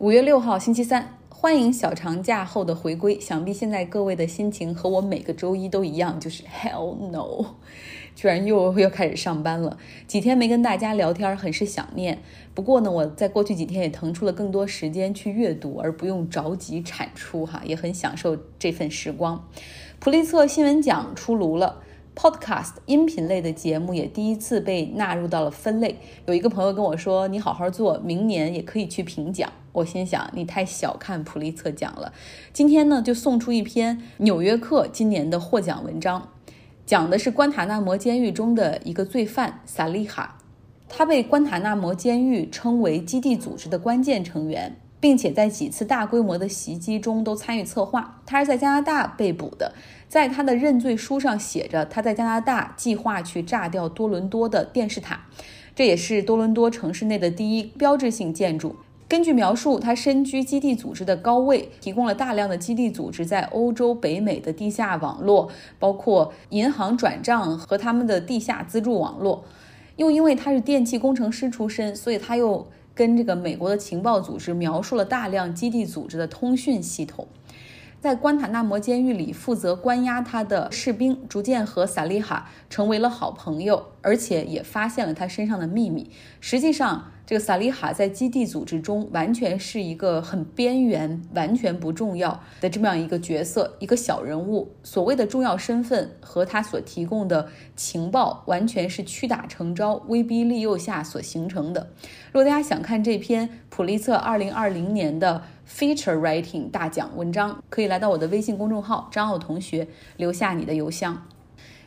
五月六号，星期三，欢迎小长假后的回归。想必现在各位的心情和我每个周一都一样，就是 Hell no，居然又又开始上班了。几天没跟大家聊天，很是想念。不过呢，我在过去几天也腾出了更多时间去阅读，而不用着急产出哈，也很享受这份时光。普利策新闻奖出炉了。Podcast 音频类的节目也第一次被纳入到了分类。有一个朋友跟我说：“你好好做，明年也可以去评奖。”我心想：“你太小看普利策奖了。”今天呢，就送出一篇《纽约客》今年的获奖文章，讲的是关塔那摩监狱中的一个罪犯萨利哈。他被关塔那摩监狱称为基地组织的关键成员。并且在几次大规模的袭击中都参与策划。他是在加拿大被捕的，在他的认罪书上写着他在加拿大计划去炸掉多伦多的电视塔，这也是多伦多城市内的第一标志性建筑。根据描述，他身居基地组织的高位，提供了大量的基地组织在欧洲、北美的地下网络，包括银行转账和他们的地下资助网络。又因为他是电气工程师出身，所以他又。跟这个美国的情报组织描述了大量基地组织的通讯系统，在关塔那摩监狱里负责关押他的士兵逐渐和萨利哈成为了好朋友，而且也发现了他身上的秘密。实际上。这个萨利哈在基地组织中完全是一个很边缘、完全不重要的这么样一个角色，一个小人物。所谓的重要身份和他所提供的情报，完全是屈打成招、威逼利诱下所形成的。如果大家想看这篇普利策2020年的 Feature Writing 大奖文章，可以来到我的微信公众号“张奥同学”，留下你的邮箱。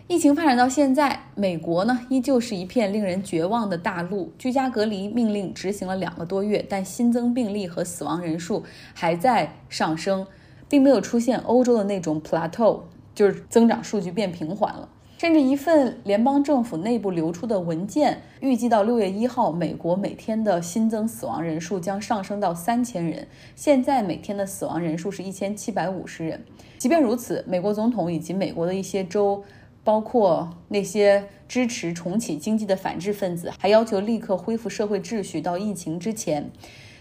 疫情发展到现在，美国呢依旧是一片令人绝望的大陆。居家隔离命令执行了两个多月，但新增病例和死亡人数还在上升，并没有出现欧洲的那种 plateau，就是增长数据变平缓了。甚至一份联邦政府内部流出的文件预计，到六月一号，美国每天的新增死亡人数将上升到三千人。现在每天的死亡人数是一千七百五十人。即便如此，美国总统以及美国的一些州。包括那些支持重启经济的反制分子，还要求立刻恢复社会秩序到疫情之前。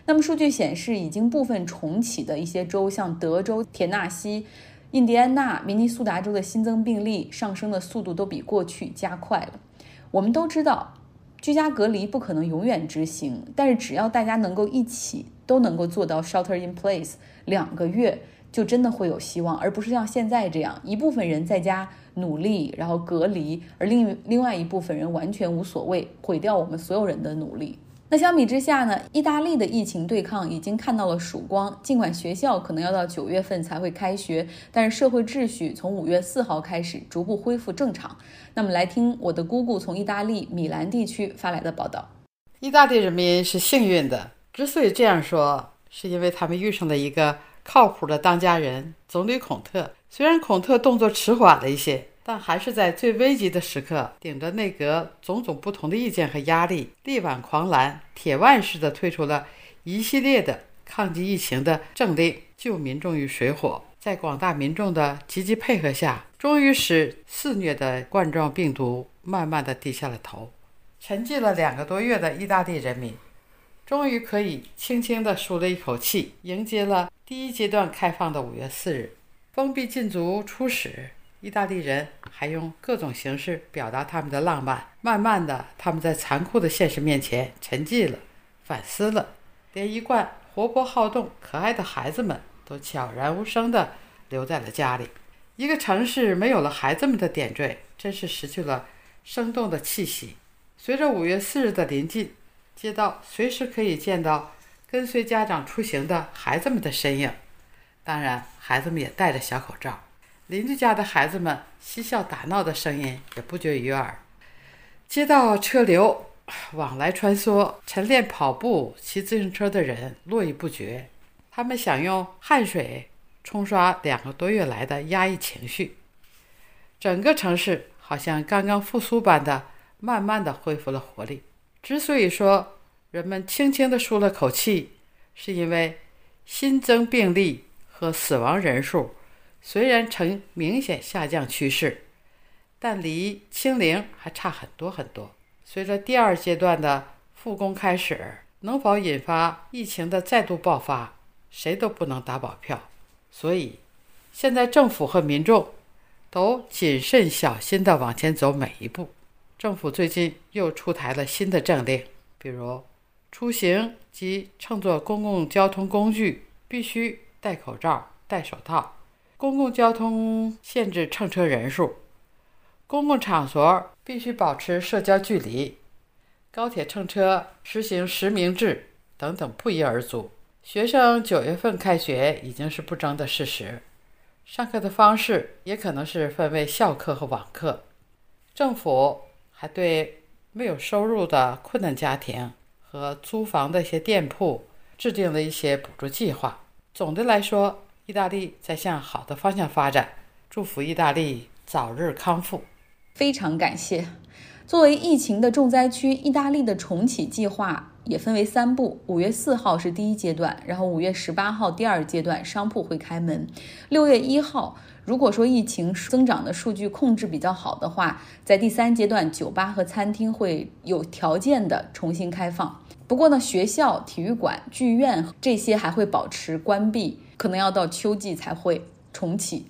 那么，数据显示，已经部分重启的一些州，像德州、田纳西、印第安纳、明尼苏达州的新增病例上升的速度都比过去加快了。我们都知道，居家隔离不可能永远执行，但是只要大家能够一起都能够做到 shelter in place 两个月，就真的会有希望，而不是像现在这样，一部分人在家。努力，然后隔离，而另另外一部分人完全无所谓，毁掉我们所有人的努力。那相比之下呢？意大利的疫情对抗已经看到了曙光。尽管学校可能要到九月份才会开学，但是社会秩序从五月四号开始逐步恢复正常。那么，来听我的姑姑从意大利米兰地区发来的报道。意大利人民是幸运的，之所以这样说，是因为他们遇上了一个靠谱的当家人——总理孔特。虽然孔特动作迟缓了一些，但还是在最危急的时刻，顶着内阁种种不同的意见和压力，力挽狂澜，铁腕式的推出了一系列的抗击疫情的政令，救民众于水火。在广大民众的积极配合下，终于使肆虐的冠状病毒慢慢的低下了头。沉寂了两个多月的意大利人民，终于可以轻轻地舒了一口气，迎接了第一阶段开放的五月四日。封闭禁足初始，意大利人还用各种形式表达他们的浪漫。慢慢的，他们在残酷的现实面前沉寂了，反思了，连一贯活泼好动、可爱的孩子们都悄然无声地留在了家里。一个城市没有了孩子们的点缀，真是失去了生动的气息。随着五月四日的临近，街道随时可以见到跟随家长出行的孩子们的身影。当然，孩子们也戴着小口罩。邻居家的孩子们嬉笑打闹的声音也不绝于耳。街道车流 往来穿梭，晨练跑步、骑自行车的人络绎不绝。他们想用汗水冲刷两个多月来的压抑情绪。整个城市好像刚刚复苏般的，慢慢的恢复了活力。之所以说人们轻轻的舒了口气，是因为新增病例。和死亡人数虽然呈明显下降趋势，但离清零还差很多很多。随着第二阶段的复工开始，能否引发疫情的再度爆发，谁都不能打保票。所以，现在政府和民众都谨慎小心地往前走每一步。政府最近又出台了新的政令，比如出行及乘坐公共交通工具必须戴口罩、戴手套；公共交通限制乘车人数；公共场所必须保持社交距离；高铁乘车实行实名制等等，不一而足。学生九月份开学已经是不争的事实，上课的方式也可能是分为校课和网课。政府还对没有收入的困难家庭和租房的一些店铺制定了一些补助计划。总的来说，意大利在向好的方向发展。祝福意大利早日康复。非常感谢。作为疫情的重灾区，意大利的重启计划也分为三步：五月四号是第一阶段，然后五月十八号第二阶段，商铺会开门；六月一号，如果说疫情增长的数据控制比较好的话，在第三阶段，酒吧和餐厅会有条件的重新开放。不过呢，学校、体育馆、剧院这些还会保持关闭，可能要到秋季才会重启。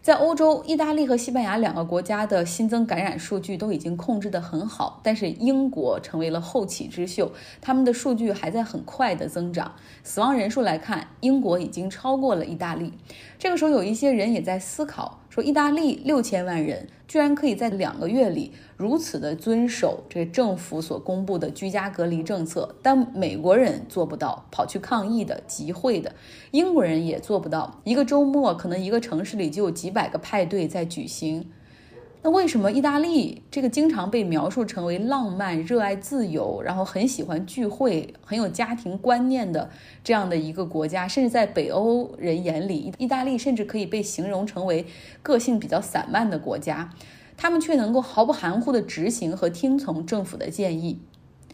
在欧洲，意大利和西班牙两个国家的新增感染数据都已经控制得很好，但是英国成为了后起之秀，他们的数据还在很快的增长。死亡人数来看，英国已经超过了意大利。这个时候，有一些人也在思考，说意大利六千万人居然可以在两个月里如此的遵守这政府所公布的居家隔离政策，但美国人做不到，跑去抗议的、集会的，英国人也做不到，一个周末可能一个城市里就有几百个派对在举行。那为什么意大利这个经常被描述成为浪漫、热爱自由，然后很喜欢聚会、很有家庭观念的这样的一个国家，甚至在北欧人眼里，意大利甚至可以被形容成为个性比较散漫的国家，他们却能够毫不含糊地执行和听从政府的建议？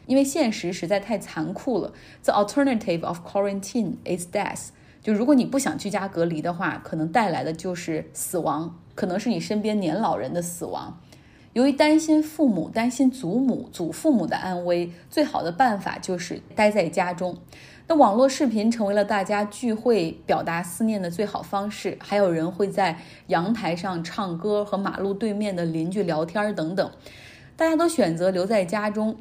因为现实实在太残酷了。The alternative of quarantine is death。就如果你不想居家隔离的话，可能带来的就是死亡。可能是你身边年老人的死亡，由于担心父母、担心祖母、祖父母的安危，最好的办法就是待在家中。那网络视频成为了大家聚会、表达思念的最好方式。还有人会在阳台上唱歌，和马路对面的邻居聊天等等。大家都选择留在家中，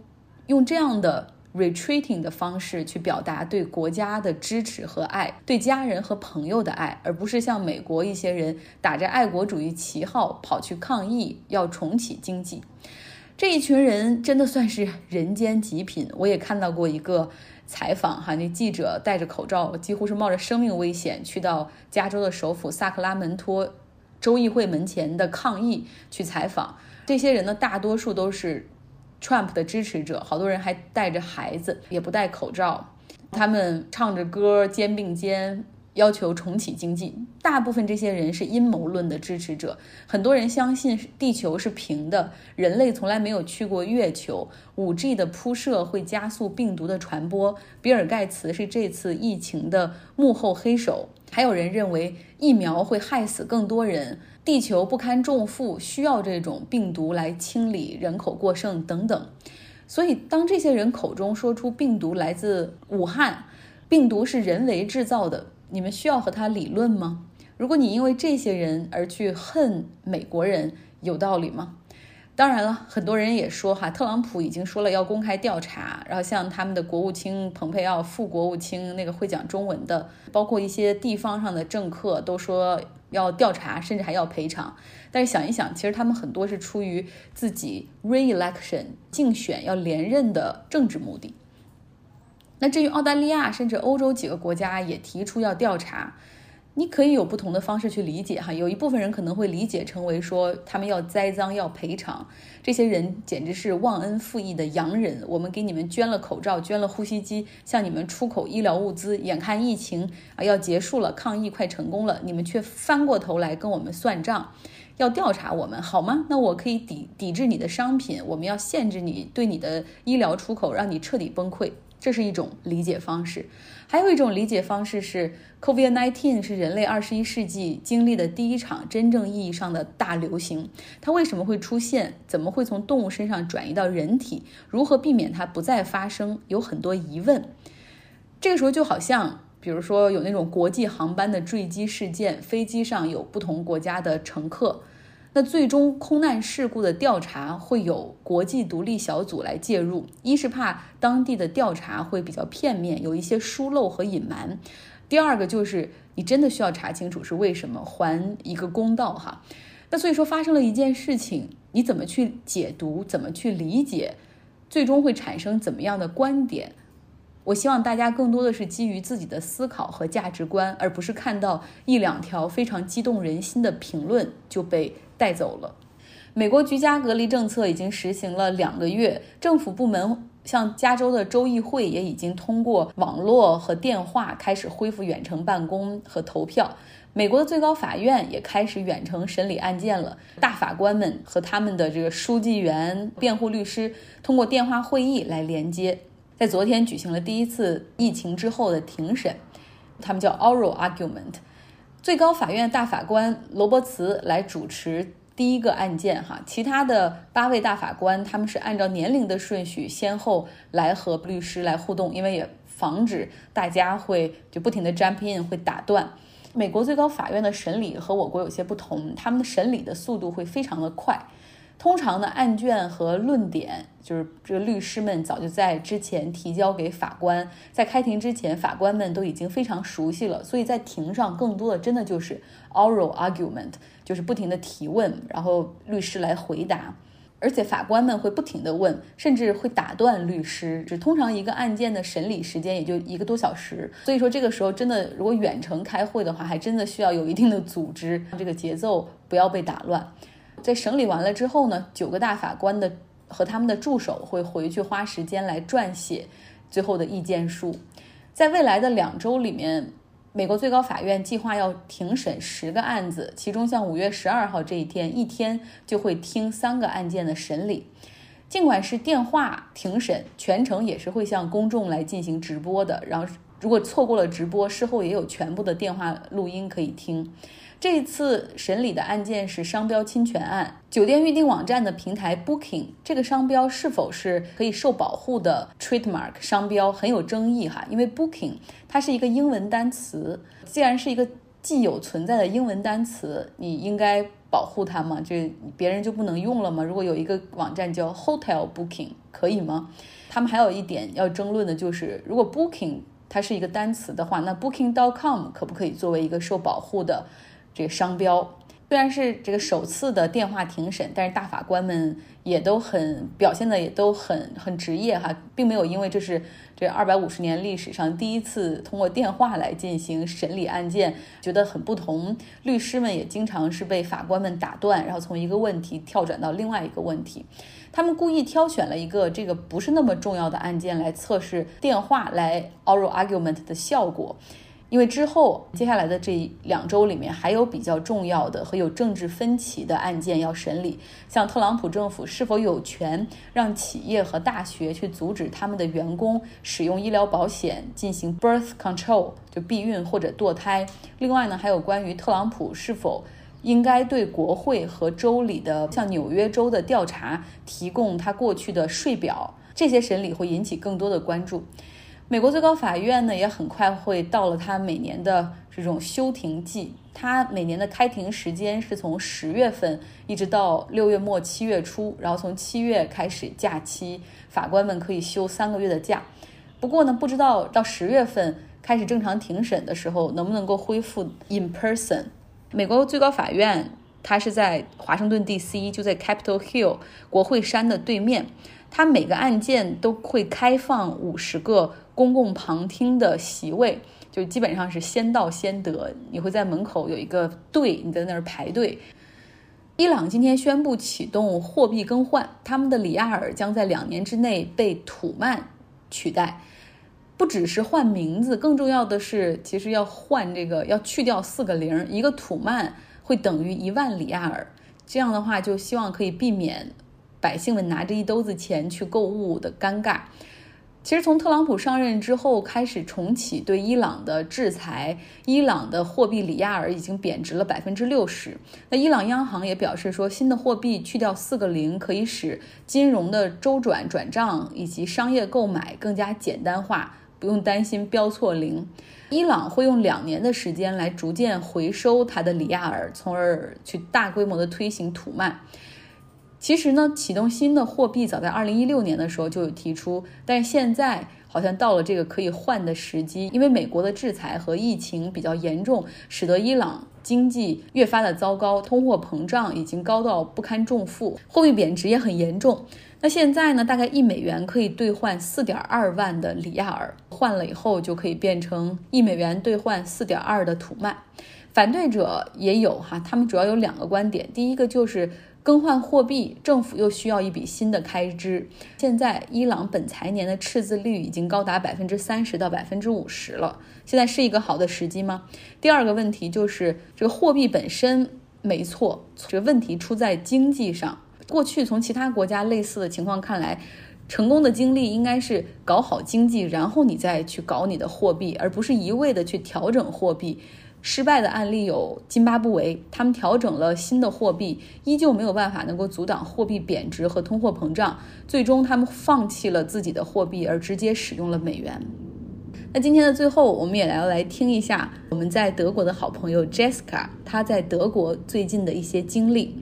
用这样的。Retreating 的方式去表达对国家的支持和爱，对家人和朋友的爱，而不是像美国一些人打着爱国主义旗号跑去抗议，要重启经济。这一群人真的算是人间极品。我也看到过一个采访，哈，那记者戴着口罩，几乎是冒着生命危险去到加州的首府萨克拉门托州议会门前的抗议去采访。这些人呢，大多数都是。Trump 的支持者，好多人还带着孩子，也不戴口罩。他们唱着歌，肩并肩，要求重启经济。大部分这些人是阴谋论的支持者，很多人相信地球是平的，人类从来没有去过月球，5G 的铺设会加速病毒的传播，比尔盖茨是这次疫情的幕后黑手。还有人认为疫苗会害死更多人。地球不堪重负，需要这种病毒来清理人口过剩等等。所以，当这些人口中说出病毒来自武汉，病毒是人为制造的，你们需要和他理论吗？如果你因为这些人而去恨美国人，有道理吗？当然了，很多人也说哈，特朗普已经说了要公开调查，然后像他们的国务卿蓬佩奥、副国务卿那个会讲中文的，包括一些地方上的政客都说要调查，甚至还要赔偿。但是想一想，其实他们很多是出于自己 re-election 竞选要连任的政治目的。那至于澳大利亚，甚至欧洲几个国家也提出要调查。你可以有不同的方式去理解哈，有一部分人可能会理解成为说他们要栽赃要赔偿，这些人简直是忘恩负义的洋人。我们给你们捐了口罩，捐了呼吸机，向你们出口医疗物资，眼看疫情啊要结束了，抗疫快成功了，你们却翻过头来跟我们算账，要调查我们好吗？那我可以抵抵制你的商品，我们要限制你对你的医疗出口，让你彻底崩溃。这是一种理解方式。还有一种理解方式是，COVID-19 是人类二十一世纪经历的第一场真正意义上的大流行。它为什么会出现？怎么会从动物身上转移到人体？如何避免它不再发生？有很多疑问。这个时候就好像，比如说有那种国际航班的坠机事件，飞机上有不同国家的乘客。那最终空难事故的调查会有国际独立小组来介入，一是怕当地的调查会比较片面，有一些疏漏和隐瞒；第二个就是你真的需要查清楚是为什么，还一个公道哈。那所以说发生了一件事情，你怎么去解读，怎么去理解，最终会产生怎么样的观点？我希望大家更多的是基于自己的思考和价值观，而不是看到一两条非常激动人心的评论就被。带走了。美国居家隔离政策已经实行了两个月，政府部门像加州的州议会也已经通过网络和电话开始恢复远程办公和投票。美国的最高法院也开始远程审理案件了，大法官们和他们的这个书记员、辩护律师通过电话会议来连接。在昨天举行了第一次疫情之后的庭审，他们叫 oral argument。最高法院大法官罗伯茨来主持第一个案件，哈，其他的八位大法官他们是按照年龄的顺序先后来和律师来互动，因为也防止大家会就不停的 jump in 会打断。美国最高法院的审理和我国有些不同，他们的审理的速度会非常的快。通常呢，案卷和论点就是这个律师们早就在之前提交给法官，在开庭之前，法官们都已经非常熟悉了，所以在庭上更多的真的就是 oral argument，就是不停的提问，然后律师来回答，而且法官们会不停的问，甚至会打断律师。只通常一个案件的审理时间也就一个多小时，所以说这个时候真的如果远程开会的话，还真的需要有一定的组织，这个节奏不要被打乱。在审理完了之后呢，九个大法官的和他们的助手会回去花时间来撰写最后的意见书。在未来的两周里面，美国最高法院计划要庭审十个案子，其中像五月十二号这一天，一天就会听三个案件的审理。尽管是电话庭审，全程也是会向公众来进行直播的。然后，如果错过了直播，事后也有全部的电话录音可以听。这次审理的案件是商标侵权案，酒店预订网站的平台 Booking 这个商标是否是可以受保护的 trademark 商标很有争议哈，因为 Booking 它是一个英文单词，既然是一个既有存在的英文单词，你应该保护它吗？这别人就不能用了吗？如果有一个网站叫 Hotel Booking 可以吗？他们还有一点要争论的就是，如果 Booking 它是一个单词的话，那 Booking.com 可不可以作为一个受保护的？这个商标虽然是这个首次的电话庭审，但是大法官们也都很表现的也都很很职业哈，并没有因为这是这二百五十年历史上第一次通过电话来进行审理案件，觉得很不同。律师们也经常是被法官们打断，然后从一个问题跳转到另外一个问题。他们故意挑选了一个这个不是那么重要的案件来测试电话来 oral argument 的效果。因为之后接下来的这两周里面还有比较重要的和有政治分歧的案件要审理，像特朗普政府是否有权让企业和大学去阻止他们的员工使用医疗保险进行 birth control 就避孕或者堕胎。另外呢，还有关于特朗普是否应该对国会和州里的像纽约州的调查提供他过去的税表，这些审理会引起更多的关注。美国最高法院呢，也很快会到了它每年的这种休庭季。它每年的开庭时间是从十月份一直到六月末七月初，然后从七月开始假期，法官们可以休三个月的假。不过呢，不知道到十月份开始正常庭审的时候，能不能够恢复 in person。美国最高法院它是在华盛顿 D.C.，就在 Capitol Hill 国会山的对面。它每个案件都会开放五十个。公共旁听的席位就基本上是先到先得，你会在门口有一个队，你在那儿排队。伊朗今天宣布启动货币更换，他们的里亚尔将在两年之内被土曼取代。不只是换名字，更重要的是，其实要换这个，要去掉四个零，一个土曼会等于一万里亚尔。这样的话，就希望可以避免百姓们拿着一兜子钱去购物的尴尬。其实从特朗普上任之后开始重启对伊朗的制裁，伊朗的货币里亚尔已经贬值了百分之六十。那伊朗央行也表示说，新的货币去掉四个零，可以使金融的周转、转账以及商业购买更加简单化，不用担心标错零。伊朗会用两年的时间来逐渐回收它的里亚尔，从而去大规模的推行土曼。其实呢，启动新的货币早在二零一六年的时候就有提出，但是现在好像到了这个可以换的时机，因为美国的制裁和疫情比较严重，使得伊朗经济越发的糟糕，通货膨胀已经高到不堪重负，货币贬值也很严重。那现在呢，大概一美元可以兑换四点二万的里亚尔，换了以后就可以变成一美元兑换四点二的土曼。反对者也有哈，他们主要有两个观点，第一个就是。更换货币，政府又需要一笔新的开支。现在伊朗本财年的赤字率已经高达百分之三十到百分之五十了。现在是一个好的时机吗？第二个问题就是这个货币本身没错，这个问题出在经济上。过去从其他国家类似的情况看来，成功的经历应该是搞好经济，然后你再去搞你的货币，而不是一味的去调整货币。失败的案例有津巴布韦，他们调整了新的货币，依旧没有办法能够阻挡货币贬值和通货膨胀，最终他们放弃了自己的货币，而直接使用了美元。那今天的最后，我们也来来听一下我们在德国的好朋友 Jessica，她在德国最近的一些经历，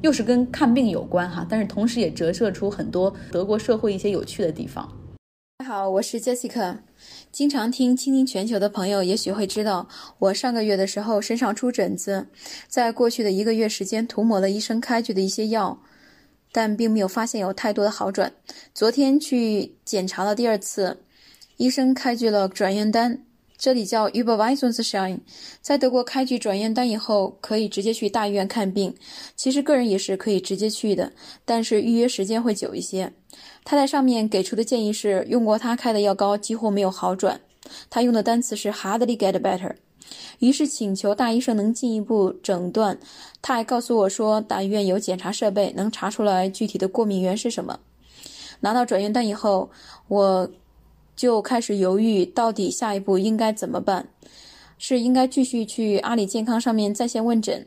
又是跟看病有关哈，但是同时也折射出很多德国社会一些有趣的地方。大家好，我是 Jessica。经常听《倾听全球》的朋友也许会知道，我上个月的时候身上出疹子，在过去的一个月时间涂抹了医生开具的一些药，但并没有发现有太多的好转。昨天去检查了第二次，医生开具了转院单，这里叫 Überweisungsschein。在德国开具转院单以后，可以直接去大医院看病。其实个人也是可以直接去的，但是预约时间会久一些。他在上面给出的建议是，用过他开的药膏几乎没有好转。他用的单词是 hardly get better。于是请求大医生能进一步诊断。他还告诉我说，大医院有检查设备，能查出来具体的过敏源是什么。拿到转院单以后，我就开始犹豫，到底下一步应该怎么办？是应该继续去阿里健康上面在线问诊？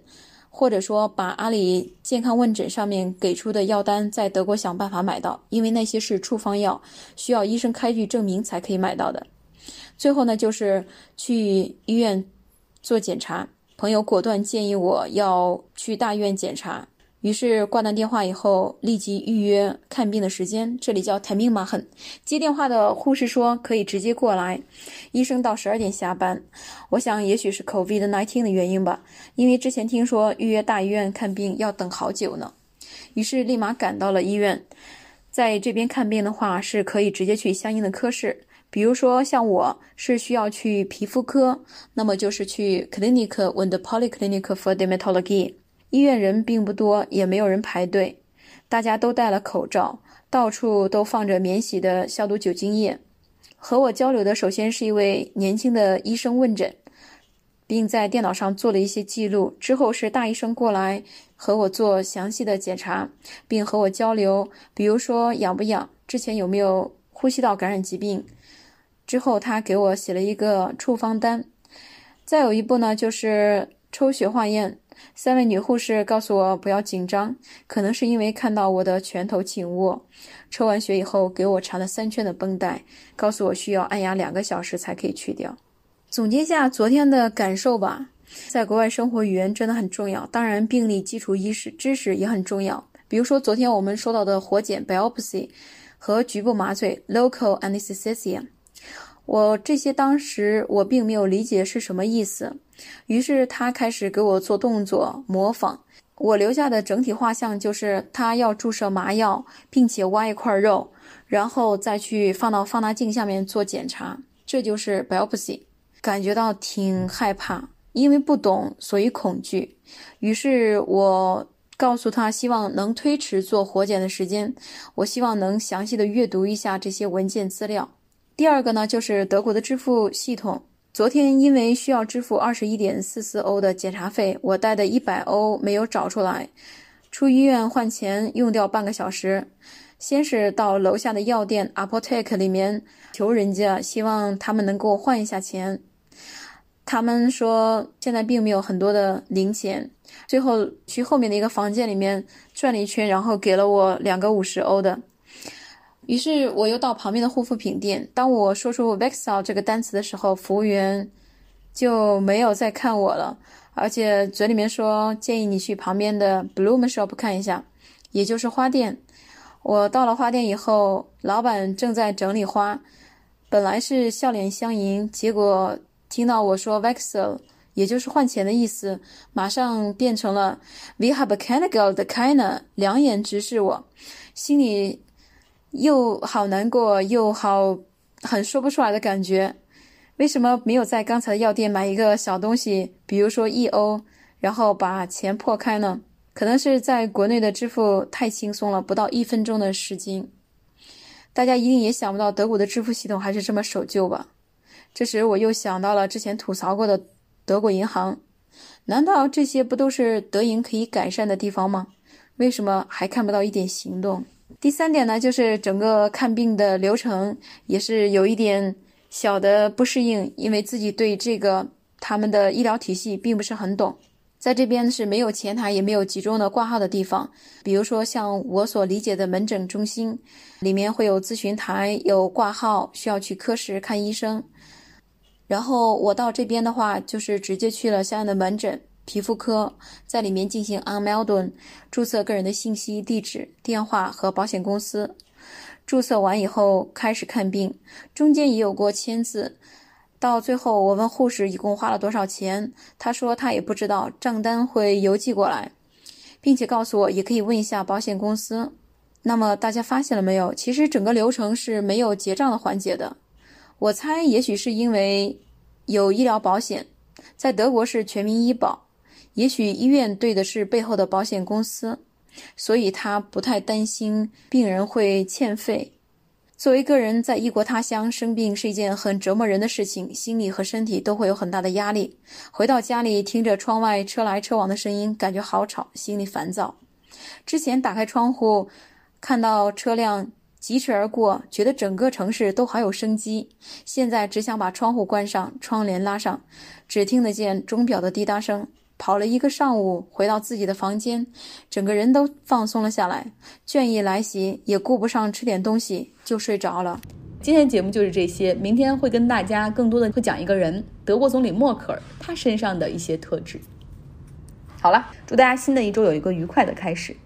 或者说，把阿里健康问诊上面给出的药单在德国想办法买到，因为那些是处方药，需要医生开具证明才可以买到的。最后呢，就是去医院做检查，朋友果断建议我要去大院检查。于是挂断电话以后，立即预约看病的时间。这里叫 t i m i n g m a h e n 接电话的护士说可以直接过来。医生到十二点下班。我想也许是 COVID-19 的原因吧，因为之前听说预约大医院看病要等好久呢。于是立马赶到了医院。在这边看病的话，是可以直接去相应的科室，比如说像我是需要去皮肤科，那么就是去 Clinic when the Polyclinic for Dermatology。医院人并不多，也没有人排队，大家都戴了口罩，到处都放着免洗的消毒酒精液。和我交流的首先是一位年轻的医生问诊，并在电脑上做了一些记录。之后是大医生过来和我做详细的检查，并和我交流，比如说痒不痒，之前有没有呼吸道感染疾病。之后他给我写了一个处方单。再有一步呢，就是抽血化验。三位女护士告诉我不要紧张，可能是因为看到我的拳头紧握。抽完血以后，给我缠了三圈的绷带，告诉我需要按压两个小时才可以去掉。总结一下昨天的感受吧，在国外生活，语言真的很重要。当然，病理基础医识知识也很重要。比如说，昨天我们说到的活检 （biopsy） 和局部麻醉 （local anesthesia）。我这些当时我并没有理解是什么意思，于是他开始给我做动作模仿。我留下的整体画像就是他要注射麻药，并且挖一块肉，然后再去放到放大镜下面做检查，这就是 biopsy。感觉到挺害怕，因为不懂，所以恐惧。于是我告诉他，希望能推迟做活检的时间，我希望能详细的阅读一下这些文件资料。第二个呢，就是德国的支付系统。昨天因为需要支付二十一点四四欧的检查费，我带的一百欧没有找出来，出医院换钱用掉半个小时。先是到楼下的药店 Apotheke 里面求人家，希望他们能给我换一下钱。他们说现在并没有很多的零钱。最后去后面的一个房间里面转了一圈，然后给了我两个五十欧的。于是我又到旁边的护肤品店。当我说出 Vexil 这个单词的时候，服务员就没有再看我了，而且嘴里面说建议你去旁边的 Bloom Shop 看一下，也就是花店。我到了花店以后，老板正在整理花，本来是笑脸相迎，结果听到我说 Vexil，也就是换钱的意思，马上变成了 We have a Canada 的 Kina，两眼直视我，心里。又好难过，又好很说不出来的感觉。为什么没有在刚才的药店买一个小东西，比如说一欧，然后把钱破开呢？可能是在国内的支付太轻松了，不到一分钟的时间。大家一定也想不到德国的支付系统还是这么守旧吧？这时我又想到了之前吐槽过的德国银行，难道这些不都是德银可以改善的地方吗？为什么还看不到一点行动？第三点呢，就是整个看病的流程也是有一点小的不适应，因为自己对这个他们的医疗体系并不是很懂。在这边是没有前台，也没有集中的挂号的地方。比如说像我所理解的门诊中心，里面会有咨询台，有挂号，需要去科室看医生。然后我到这边的话，就是直接去了相应的门诊。皮肤科在里面进行 Unmeldon 注册个人的信息、地址、电话和保险公司。注册完以后开始看病，中间也有过签字。到最后我问护士一共花了多少钱，他说他也不知道，账单会邮寄过来，并且告诉我也可以问一下保险公司。那么大家发现了没有？其实整个流程是没有结账的环节的。我猜也许是因为有医疗保险，在德国是全民医保。也许医院对的是背后的保险公司，所以他不太担心病人会欠费。作为个人在异国他乡生病是一件很折磨人的事情，心理和身体都会有很大的压力。回到家里，听着窗外车来车往的声音，感觉好吵，心里烦躁。之前打开窗户，看到车辆疾驰而过，觉得整个城市都好有生机。现在只想把窗户关上，窗帘拉上，只听得见钟表的滴答声。跑了一个上午，回到自己的房间，整个人都放松了下来，倦意来袭，也顾不上吃点东西，就睡着了。今天节目就是这些，明天会跟大家更多的会讲一个人，德国总理默克尔他身上的一些特质。好了，祝大家新的一周有一个愉快的开始。